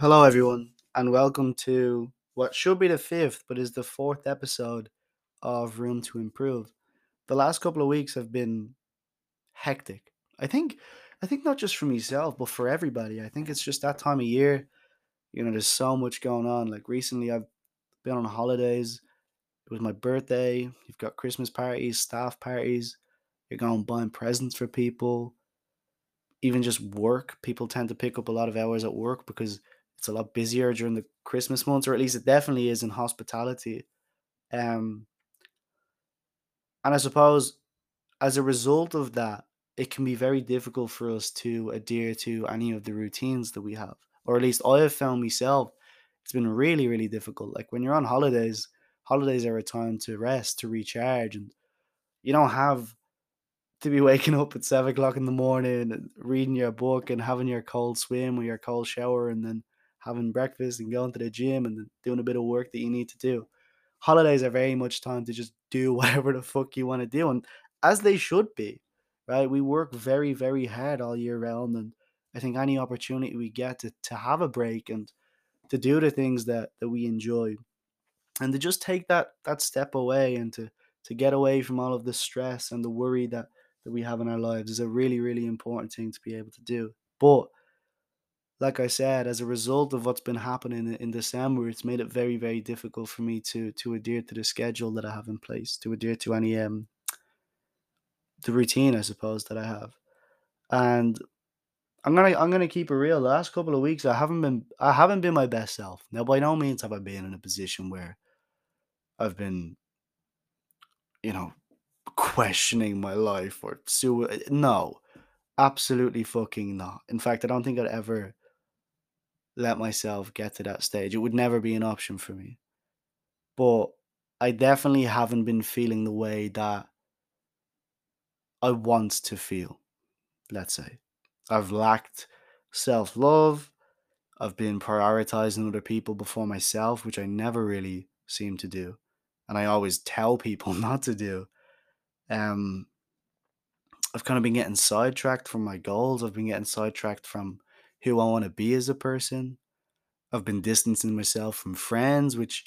Hello, everyone, and welcome to what should be the fifth, but is the fourth episode of Room to Improve. The last couple of weeks have been hectic. I think, I think not just for myself, but for everybody. I think it's just that time of year. You know, there's so much going on. Like recently, I've been on holidays. It was my birthday. You've got Christmas parties, staff parties. You're going buying presents for people. Even just work, people tend to pick up a lot of hours at work because it's a lot busier during the Christmas months, or at least it definitely is in hospitality. Um, and I suppose as a result of that, it can be very difficult for us to adhere to any of the routines that we have, or at least I have found myself. It's been really, really difficult. Like when you're on holidays, holidays are a time to rest, to recharge, and you don't have to be waking up at seven o'clock in the morning and reading your book and having your cold swim or your cold shower and then having breakfast and going to the gym and doing a bit of work that you need to do. Holidays are very much time to just do whatever the fuck you want to do, and as they should be, right? We work very, very hard all year round, and I think any opportunity we get to, to have a break and to do the things that, that we enjoy and to just take that that step away and to to get away from all of the stress and the worry that that we have in our lives is a really really important thing to be able to do but like I said, as a result of what's been happening in December, it's made it very, very difficult for me to to adhere to the schedule that I have in place, to adhere to any um the routine, I suppose, that I have. And I'm gonna I'm gonna keep it real. The last couple of weeks I haven't been I haven't been my best self. Now by no means have I been in a position where I've been, you know, questioning my life or su no. Absolutely fucking not. In fact, I don't think I'd ever let myself get to that stage. It would never be an option for me. But I definitely haven't been feeling the way that I want to feel, let's say. I've lacked self love. I've been prioritizing other people before myself, which I never really seem to do. And I always tell people not to do. Um, I've kind of been getting sidetracked from my goals. I've been getting sidetracked from who I want to be as a person. I've been distancing myself from friends, which,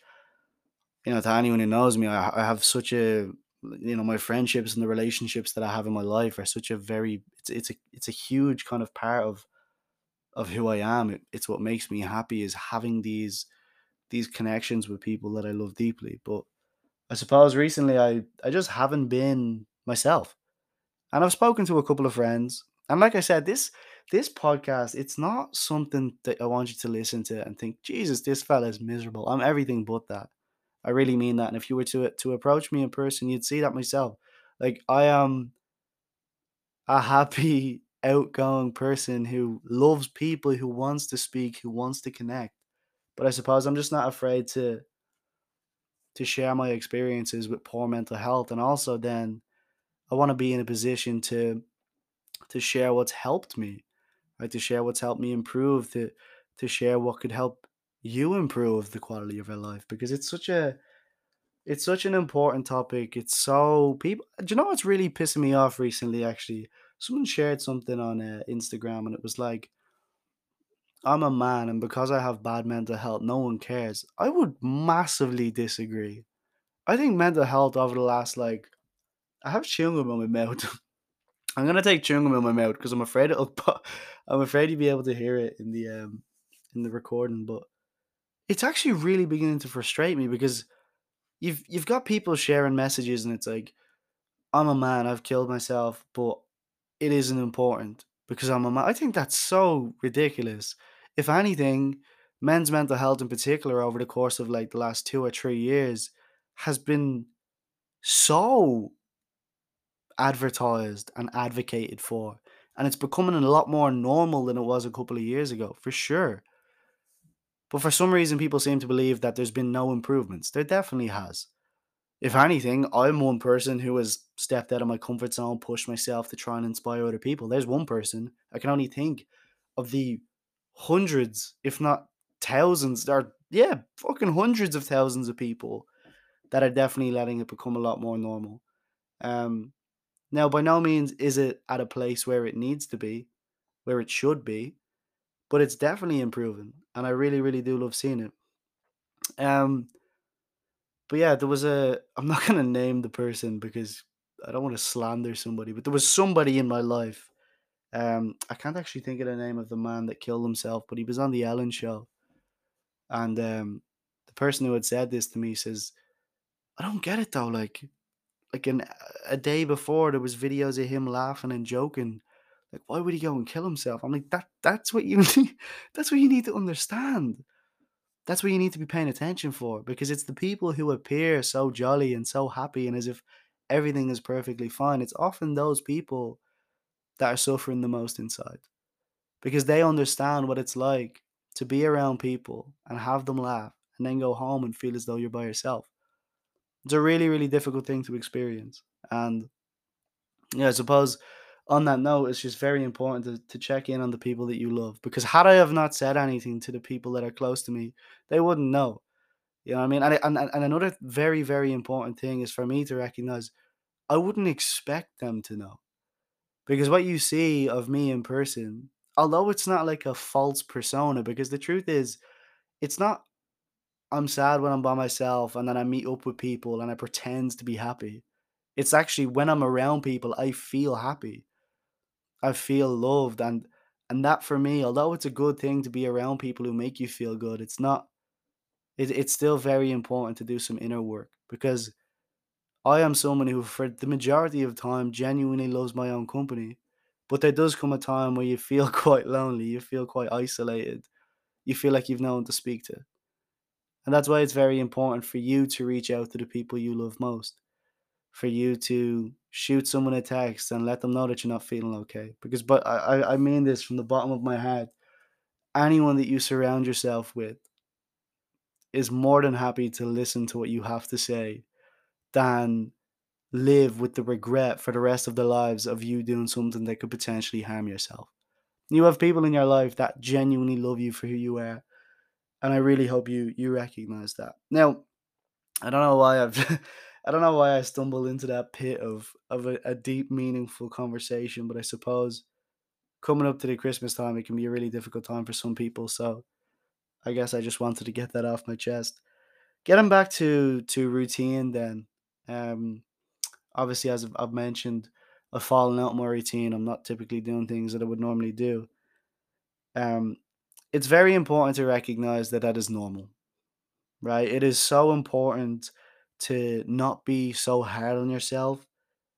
you know, to anyone who knows me, I, I have such a, you know, my friendships and the relationships that I have in my life are such a very, it's, it's a, it's a huge kind of part of, of who I am. It, it's what makes me happy is having these, these connections with people that I love deeply. But I suppose recently I, I just haven't been myself. And I've spoken to a couple of friends. And like I said, this this podcast, it's not something that I want you to listen to and think, Jesus, this fella is miserable. I'm everything but that. I really mean that. And if you were to to approach me in person, you'd see that myself. Like I am a happy, outgoing person who loves people, who wants to speak, who wants to connect. But I suppose I'm just not afraid to to share my experiences with poor mental health and also then I want to be in a position to to share what's helped me right? To share what's helped me improve, to to share what could help you improve the quality of your life because it's such a it's such an important topic. It's so people. Do you know what's really pissing me off recently? Actually, someone shared something on uh, Instagram, and it was like, "I'm a man, and because I have bad mental health, no one cares." I would massively disagree. I think mental health over the last like, I have chewing gum in my mouth. I'm gonna take chewing gum in my mouth because I'm afraid it'll. I'm afraid you'll be able to hear it in the um in the recording, but it's actually really beginning to frustrate me because you've you've got people sharing messages and it's like, I'm a man, I've killed myself, but it isn't important because I'm a man. I think that's so ridiculous. If anything, men's mental health in particular over the course of like the last two or three years has been so advertised and advocated for. And it's becoming a lot more normal than it was a couple of years ago, for sure. But for some reason, people seem to believe that there's been no improvements. There definitely has. If anything, I'm one person who has stepped out of my comfort zone, pushed myself to try and inspire other people. There's one person I can only think of the hundreds, if not thousands, or yeah, fucking hundreds of thousands of people that are definitely letting it become a lot more normal. Um, now, by no means is it at a place where it needs to be, where it should be, but it's definitely improving, and I really, really do love seeing it. Um, but yeah, there was a. I'm not gonna name the person because I don't want to slander somebody, but there was somebody in my life. Um, I can't actually think of the name of the man that killed himself, but he was on the Ellen show, and um, the person who had said this to me says, "I don't get it though. Like, like an a day before there was videos of him laughing and joking. Like, why would he go and kill himself? I'm like, that that's what you that's what you need to understand. That's what you need to be paying attention for because it's the people who appear so jolly and so happy and as if everything is perfectly fine. It's often those people that are suffering the most inside because they understand what it's like to be around people and have them laugh and then go home and feel as though you're by yourself. It's a really, really difficult thing to experience. And yeah, I suppose on that note, it's just very important to, to check in on the people that you love. Because had I have not said anything to the people that are close to me, they wouldn't know. You know what I mean? And, and, and another very, very important thing is for me to recognize I wouldn't expect them to know. Because what you see of me in person, although it's not like a false persona, because the truth is, it's not I'm sad when I'm by myself and then I meet up with people and I pretend to be happy. It's actually when I'm around people, I feel happy. I feel loved and and that for me, although it's a good thing to be around people who make you feel good, it's not it, it's still very important to do some inner work because I am someone who for the majority of time genuinely loves my own company. But there does come a time where you feel quite lonely, you feel quite isolated, you feel like you've no one to speak to. And that's why it's very important for you to reach out to the people you love most. For you to shoot someone a text and let them know that you're not feeling okay. Because but I, I mean this from the bottom of my heart. Anyone that you surround yourself with is more than happy to listen to what you have to say than live with the regret for the rest of their lives of you doing something that could potentially harm yourself. You have people in your life that genuinely love you for who you are and I really hope you you recognize that. Now, I don't know why I've I don't know why I stumbled into that pit of of a, a, deep, meaningful conversation, but I suppose coming up to the Christmas time, it can be a really difficult time for some people. So I guess I just wanted to get that off my chest. Getting back to to routine, then, um, obviously as I've, mentioned, I've fallen out my routine. I'm not typically doing things that I would normally do. Um, it's very important to recognize that that is normal, right? It is so important to not be so hard on yourself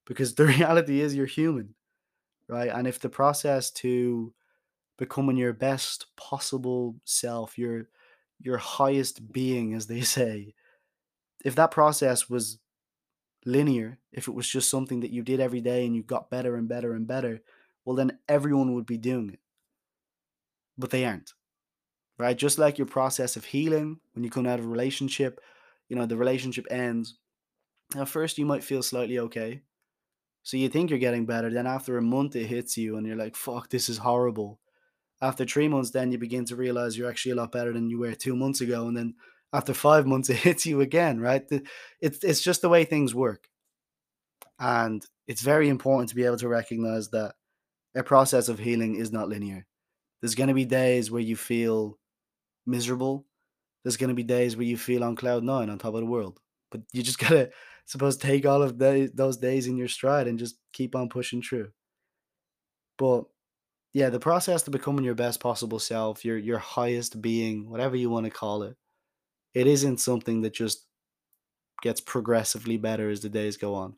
because the reality is you're human, right? And if the process to becoming your best possible self, your your highest being as they say, if that process was linear, if it was just something that you did every day and you got better and better and better, well then everyone would be doing it. But they aren't right? Just like your process of healing when you come out of a relationship, you know, the relationship ends. At first, you might feel slightly okay. So you think you're getting better. Then after a month, it hits you and you're like, fuck, this is horrible. After three months, then you begin to realize you're actually a lot better than you were two months ago. And then after five months, it hits you again, right? It's, it's just the way things work. And it's very important to be able to recognize that a process of healing is not linear. There's going to be days where you feel miserable. There's going to be days where you feel on cloud nine on top of the world. But you just got to, suppose, take all of the, those days in your stride and just keep on pushing through. But yeah, the process to becoming your best possible self, your your highest being, whatever you want to call it, it isn't something that just gets progressively better as the days go on.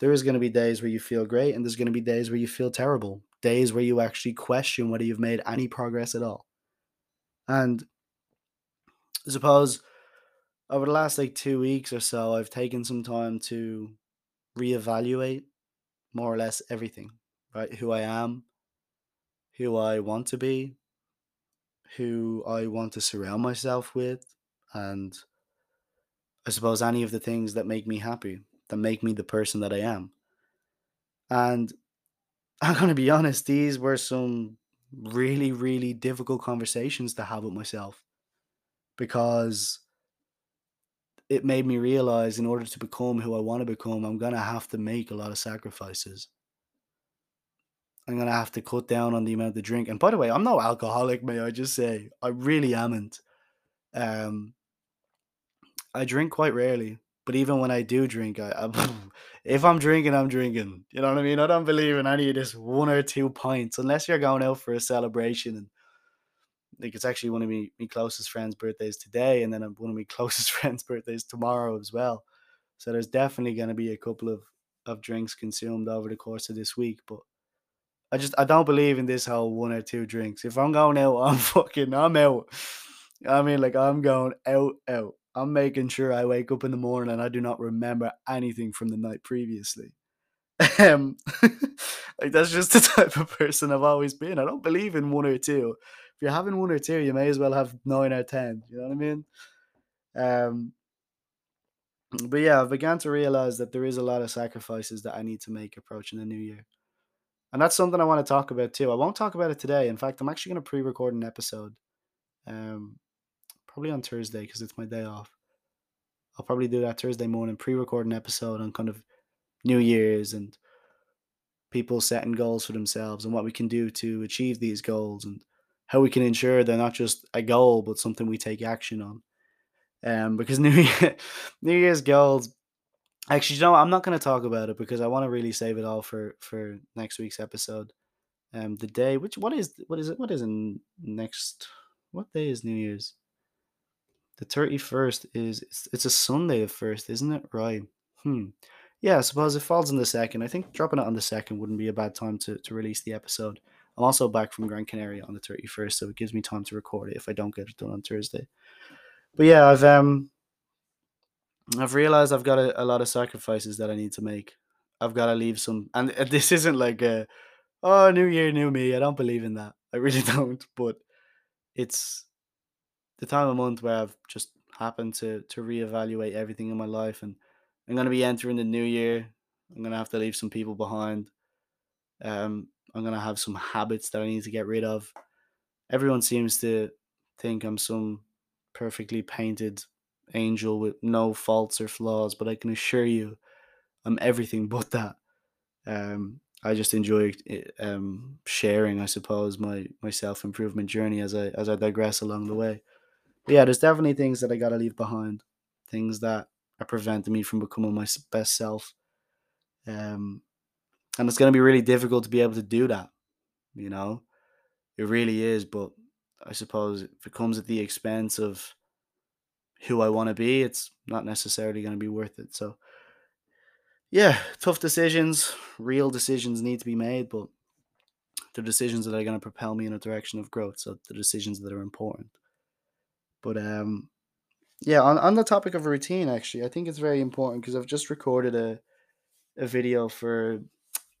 There is going to be days where you feel great, and there's going to be days where you feel terrible. Days where you actually question whether you've made any progress at all. And I suppose over the last like two weeks or so, I've taken some time to reevaluate more or less everything, right? Who I am, who I want to be, who I want to surround myself with, and I suppose any of the things that make me happy, that make me the person that I am. And I'm going to be honest, these were some really, really difficult conversations to have with myself because it made me realize in order to become who I want to become, I'm going to have to make a lot of sacrifices. I'm gonna have to cut down on the amount of drink. And by the way, I'm no alcoholic, may I just say. I really amn't. Um, I drink quite rarely, but even when I do drink, I, I if I'm drinking, I'm drinking. You know what I mean? I don't believe in any of this one or two pints unless you're going out for a celebration and like it's actually one of me my closest friends' birthdays today, and then uh, one of my closest friends' birthdays tomorrow as well. So there's definitely going to be a couple of of drinks consumed over the course of this week, but I just I don't believe in this whole one or two drinks. If I'm going out, I'm fucking I'm out. I mean, like I'm going out out. I'm making sure I wake up in the morning and I do not remember anything from the night previously. Um, like that's just the type of person I've always been. I don't believe in one or two. If you're having one or two, you may as well have nine or ten. You know what I mean? Um, but yeah, I've began to realize that there is a lot of sacrifices that I need to make approaching the new year. And that's something I want to talk about too. I won't talk about it today. In fact, I'm actually going to pre-record an episode, um, probably on Thursday because it's my day off. I'll probably do that Thursday morning, pre-record an episode on kind of New Year's and people setting goals for themselves and what we can do to achieve these goals and how we can ensure they're not just a goal but something we take action on. Um, because New Year, New Year's goals. Actually, you know, I'm not going to talk about it because I want to really save it all for for next week's episode. Um, the day, which what is what is it? What is in next? What day is New Year's? The thirty first is it's, it's a Sunday the first, isn't it? Right. Hmm. Yeah, I suppose it falls on the second. I think dropping it on the second wouldn't be a bad time to, to release the episode. I'm also back from Gran Canaria on the 31st, so it gives me time to record it if I don't get it done on Thursday. But yeah, I've um I've realized I've got a, a lot of sacrifices that I need to make. I've got to leave some, and this isn't like a oh new year, new me. I don't believe in that. I really don't. But it's the time of month where I've just happened to to reevaluate everything in my life, and I'm gonna be entering the new year. I'm gonna have to leave some people behind. Um, I'm gonna have some habits that I need to get rid of. Everyone seems to think I'm some perfectly painted angel with no faults or flaws, but I can assure you, I'm everything but that. Um, I just enjoy eh, um, sharing, I suppose, my my self improvement journey as I as I digress along the way. But yeah, there's definitely things that I gotta leave behind, things that are preventing me from becoming my best self. Um, and it's gonna be really difficult to be able to do that. You know, it really is. But I suppose if it comes at the expense of who I want to be, it's not necessarily going to be worth it. So, yeah, tough decisions, real decisions need to be made, but the decisions that are going to propel me in a direction of growth. So, the decisions that are important. But, um, yeah, on, on the topic of routine, actually, I think it's very important because I've just recorded a, a video for,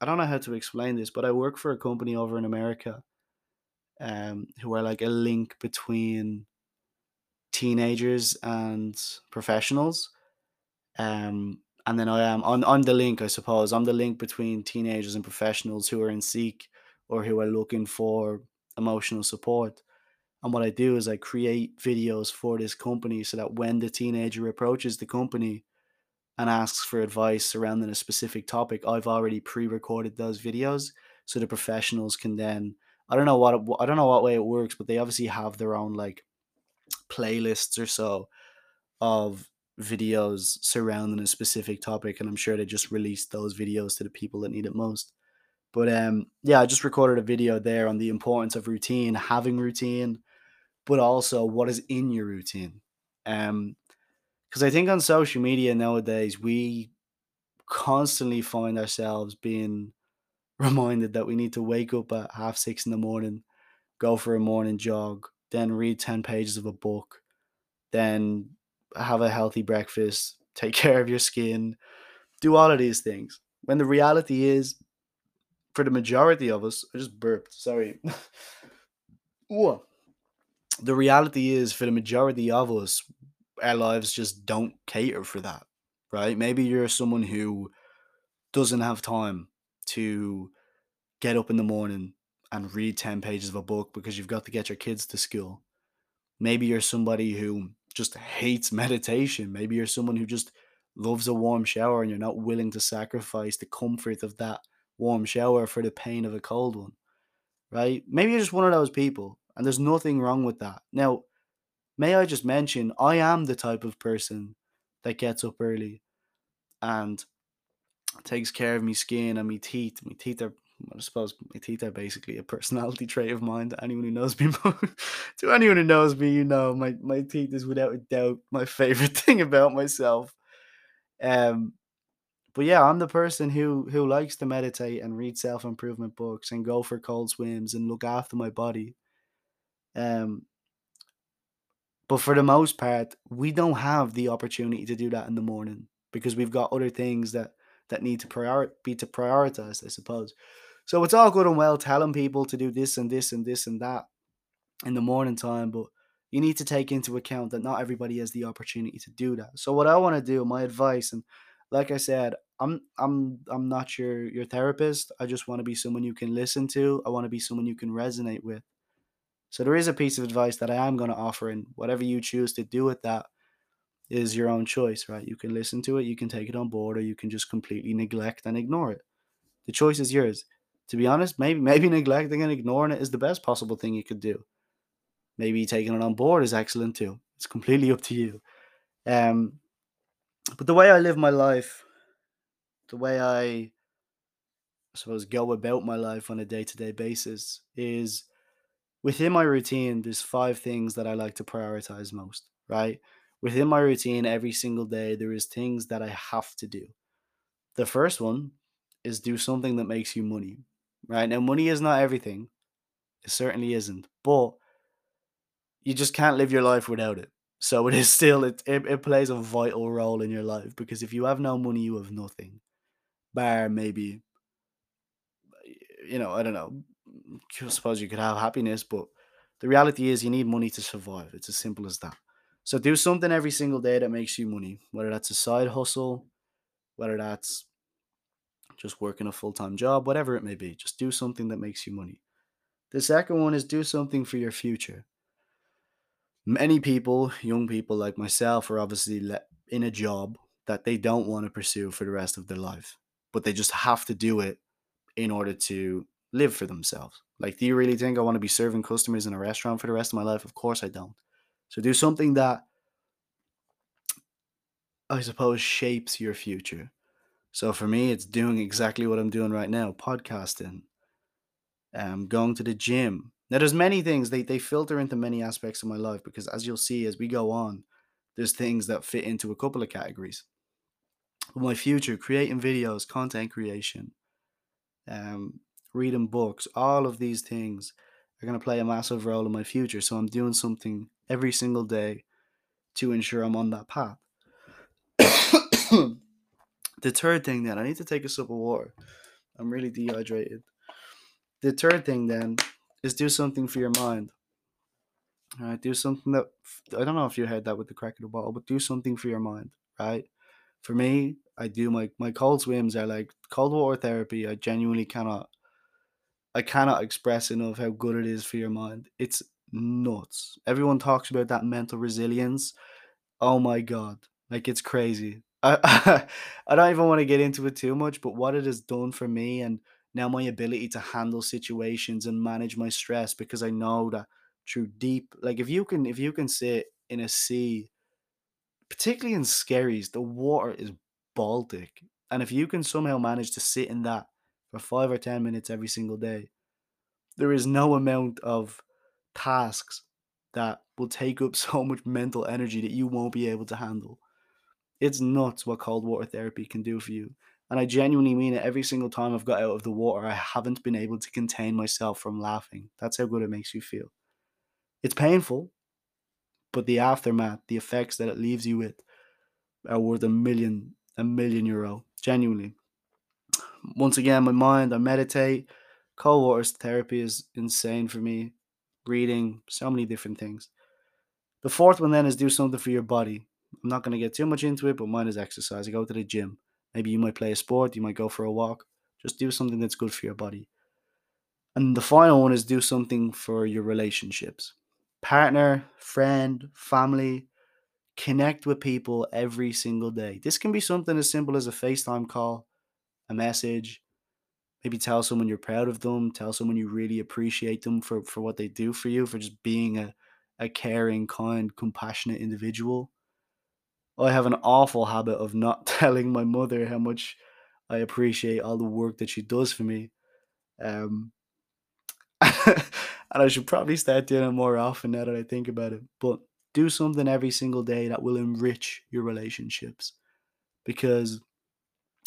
I don't know how to explain this, but I work for a company over in America um, who are like a link between teenagers and professionals. Um, and then I am on, on the link, I suppose. I'm the link between teenagers and professionals who are in seek or who are looking for emotional support. And what I do is I create videos for this company so that when the teenager approaches the company and asks for advice surrounding a specific topic, I've already pre-recorded those videos so the professionals can then I don't know what I don't know what way it works, but they obviously have their own like playlists or so of videos surrounding a specific topic and i'm sure they just released those videos to the people that need it most. But um yeah i just recorded a video there on the importance of routine having routine but also what is in your routine um because i think on social media nowadays we constantly find ourselves being reminded that we need to wake up at half six in the morning go for a morning jog then read 10 pages of a book, then have a healthy breakfast, take care of your skin, do all of these things. When the reality is, for the majority of us, I just burped, sorry. Ooh. The reality is, for the majority of us, our lives just don't cater for that, right? Maybe you're someone who doesn't have time to get up in the morning and read 10 pages of a book because you've got to get your kids to school. Maybe you're somebody who just hates meditation. Maybe you're someone who just loves a warm shower and you're not willing to sacrifice the comfort of that warm shower for the pain of a cold one, right? Maybe you're just one of those people, and there's nothing wrong with that. Now, may I just mention, I am the type of person that gets up early and takes care of my skin and my teeth. My teeth are, I suppose, my teeth are basically a personality trait of mine. To anyone who knows me, to anyone who knows me, you know my my teeth is without a doubt my favorite thing about myself. Um, but yeah, I'm the person who who likes to meditate and read self improvement books and go for cold swims and look after my body. Um, but for the most part, we don't have the opportunity to do that in the morning because we've got other things that that need to be to prioritize, I suppose. So it's all good and well telling people to do this and this and this and that in the morning time, but you need to take into account that not everybody has the opportunity to do that. So what I want to do, my advice, and like I said, I'm I'm I'm not your your therapist. I just want to be someone you can listen to. I want to be someone you can resonate with. So there is a piece of advice that I am going to offer, and whatever you choose to do with that is your own choice, right? You can listen to it, you can take it on board, or you can just completely neglect and ignore it. The choice is yours. To be honest, maybe maybe neglecting and ignoring it is the best possible thing you could do. Maybe taking it on board is excellent too. It's completely up to you. Um, but the way I live my life, the way I, I suppose, go about my life on a day to day basis is within my routine, there's five things that I like to prioritize most, right? Within my routine, every single day, there is things that I have to do. The first one is do something that makes you money, right? Now, money is not everything, it certainly isn't, but you just can't live your life without it. So it is still it, it, it plays a vital role in your life because if you have no money, you have nothing. Bar maybe you know, I don't know. I suppose you could have happiness, but the reality is you need money to survive. It's as simple as that. So do something every single day that makes you money, whether that's a side hustle, whether that's just working a full time job, whatever it may be. Just do something that makes you money. The second one is do something for your future. Many people, young people like myself, are obviously in a job that they don't want to pursue for the rest of their life, but they just have to do it in order to live for themselves. Like, do you really think I want to be serving customers in a restaurant for the rest of my life? Of course I don't. So do something that I suppose shapes your future. So for me, it's doing exactly what I'm doing right now, podcasting, um, going to the gym. Now there's many things they, they filter into many aspects of my life because as you'll see as we go on, there's things that fit into a couple of categories. my future, creating videos, content creation, um, reading books, all of these things are going to play a massive role in my future. So I'm doing something every single day to ensure I'm on that path. the third thing, then, I need to take a sip of water. I'm really dehydrated. The third thing, then, is do something for your mind. All right, do something that I don't know if you heard that with the crack of the bottle, but do something for your mind, right? For me, I do my my cold swims are like cold water therapy. I genuinely cannot I cannot express enough how good it is for your mind. It's nuts. Everyone talks about that mental resilience. Oh my god, like it's crazy. I I don't even want to get into it too much, but what it has done for me and now my ability to handle situations and manage my stress because I know that through deep like if you can if you can sit in a sea, particularly in Skerries, the water is Baltic. And if you can somehow manage to sit in that for five or ten minutes every single day, there is no amount of tasks that will take up so much mental energy that you won't be able to handle. It's nuts what cold water therapy can do for you. And I genuinely mean it every single time I've got out of the water, I haven't been able to contain myself from laughing. That's how good it makes you feel. It's painful, but the aftermath, the effects that it leaves you with, are worth a million, a million euro. Genuinely. Once again, my mind, I meditate. Cold water therapy is insane for me. Reading, so many different things. The fourth one then is do something for your body. I'm not going to get too much into it, but mine is exercise. I go to the gym. Maybe you might play a sport, you might go for a walk. Just do something that's good for your body. And the final one is do something for your relationships. Partner, friend, family, connect with people every single day. This can be something as simple as a FaceTime call, a message, maybe tell someone you're proud of them, tell someone you really appreciate them for, for what they do for you, for just being a, a caring, kind, compassionate individual. I have an awful habit of not telling my mother how much I appreciate all the work that she does for me. Um, and I should probably start doing it more often now that I think about it. But do something every single day that will enrich your relationships. Because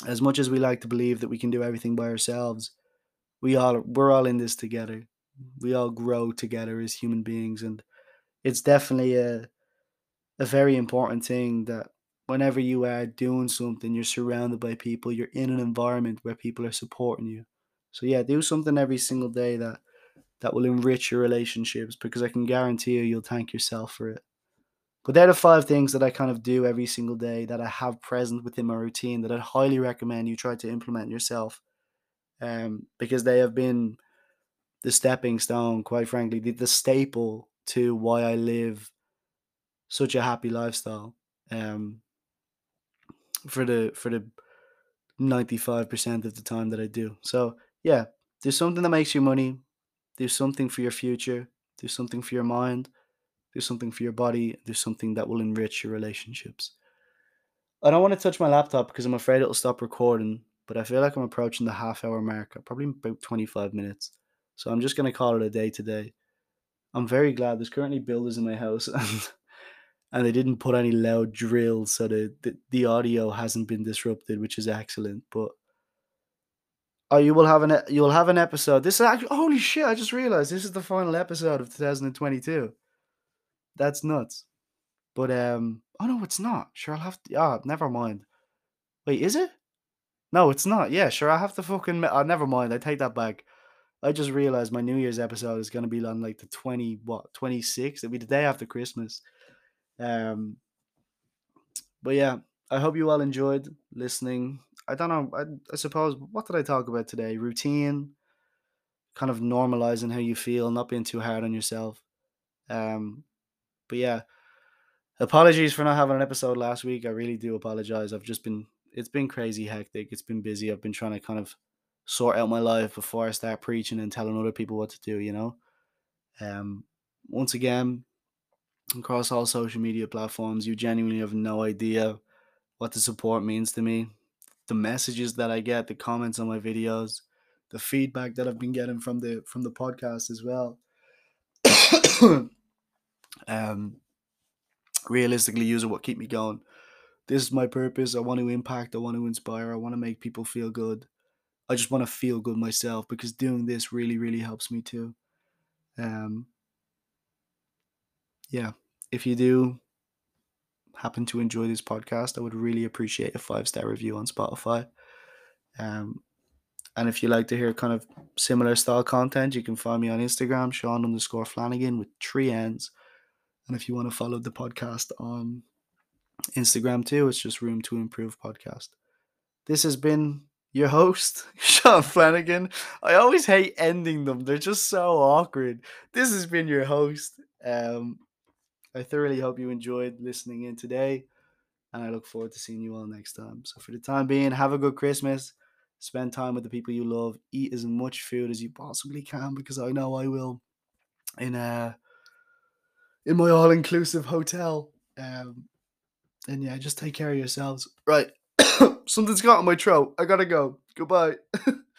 as much as we like to believe that we can do everything by ourselves, we all we're all in this together. We all grow together as human beings and it's definitely a a very important thing that whenever you are doing something, you're surrounded by people, you're in an environment where people are supporting you. So yeah, do something every single day that that will enrich your relationships because I can guarantee you you'll thank yourself for it. But they're the five things that I kind of do every single day that I have present within my routine that I'd highly recommend you try to implement yourself. Um, because they have been the stepping stone, quite frankly, the, the staple to why I live such a happy lifestyle. Um, for the for the 95% of the time that I do. So, yeah, do something that makes you money, do something for your future, do something for your mind, do something for your body, do something that will enrich your relationships. I don't want to touch my laptop because I'm afraid it'll stop recording, but I feel like I'm approaching the half hour mark, probably about 25 minutes. So I'm just going to call it a day today. I'm very glad there's currently builders in my house and and they didn't put any loud drills so the, the, the audio hasn't been disrupted, which is excellent. But oh, you will have an you'll have an episode. This is actually holy shit! I just realized this is the final episode of 2022. That's nuts. But um, oh no, it's not. Sure, I'll have to. Ah, never mind. Wait, is it? No, it's not. Yeah, sure. I have to fucking. Oh, never mind. I take that back. I just realized my New Year's episode is going to be on like the 20, what, 26th? It'll be the day after Christmas. Um, but yeah, I hope you all enjoyed listening. I don't know. I, I suppose what did I talk about today? Routine, kind of normalizing how you feel, not being too hard on yourself. Um, but yeah, apologies for not having an episode last week. I really do apologize. I've just been it's been crazy hectic. It's been busy. I've been trying to kind of sort out my life before I start preaching and telling other people what to do. You know. Um, once again, across all social media platforms. You genuinely have no idea what the support means to me. The messages that I get, the comments on my videos, the feedback that I've been getting from the from the podcast as well. um realistically it what keep me going. This is my purpose. I want to impact, I want to inspire, I want to make people feel good. I just want to feel good myself because doing this really, really helps me too. Um yeah, if you do happen to enjoy this podcast, I would really appreciate a five star review on Spotify. Um, and if you like to hear kind of similar style content, you can find me on Instagram, Sean underscore Flannagan with three N's. And if you want to follow the podcast on Instagram too, it's just Room to Improve Podcast. This has been your host, Sean Flannagan. I always hate ending them, they're just so awkward. This has been your host. Um, I thoroughly hope you enjoyed listening in today, and I look forward to seeing you all next time. So, for the time being, have a good Christmas. Spend time with the people you love. Eat as much food as you possibly can because I know I will. In uh in my all inclusive hotel. Um, and yeah, just take care of yourselves. Right. Something's got in my throat. I gotta go. Goodbye.